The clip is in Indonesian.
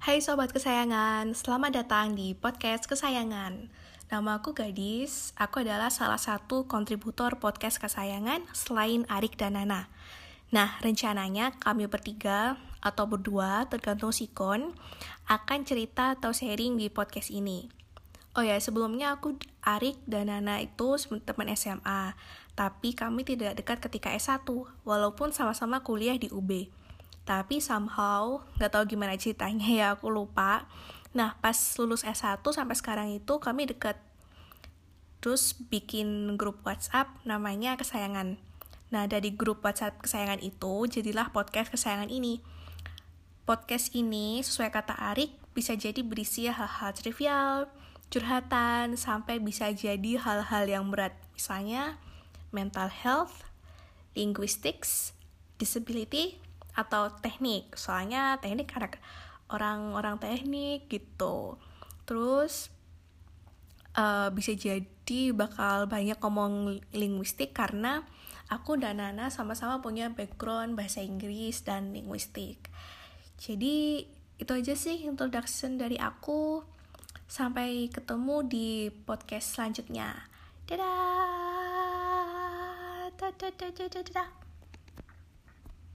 Hai sobat kesayangan, selamat datang di podcast kesayangan. Nama aku Gadis, aku adalah salah satu kontributor podcast kesayangan selain Arik dan Nana. Nah, rencananya kami bertiga atau berdua, tergantung sikon, akan cerita atau sharing di podcast ini. Oh ya, sebelumnya aku Arik dan Nana itu teman SMA, tapi kami tidak dekat ketika S1, walaupun sama-sama kuliah di UB tapi somehow nggak tahu gimana ceritanya ya aku lupa. Nah pas lulus S1 sampai sekarang itu kami deket terus bikin grup WhatsApp namanya kesayangan. Nah dari grup WhatsApp kesayangan itu jadilah podcast kesayangan ini. Podcast ini sesuai kata Arik bisa jadi berisi hal-hal trivial curhatan sampai bisa jadi hal-hal yang berat. Misalnya mental health linguistics disability atau teknik. Soalnya teknik karena orang-orang teknik gitu. Terus uh, bisa jadi bakal banyak ngomong linguistik karena aku dan Nana sama-sama punya background bahasa Inggris dan linguistik. Jadi itu aja sih introduction dari aku sampai ketemu di podcast selanjutnya dadah dadah dadah dadah, dadah.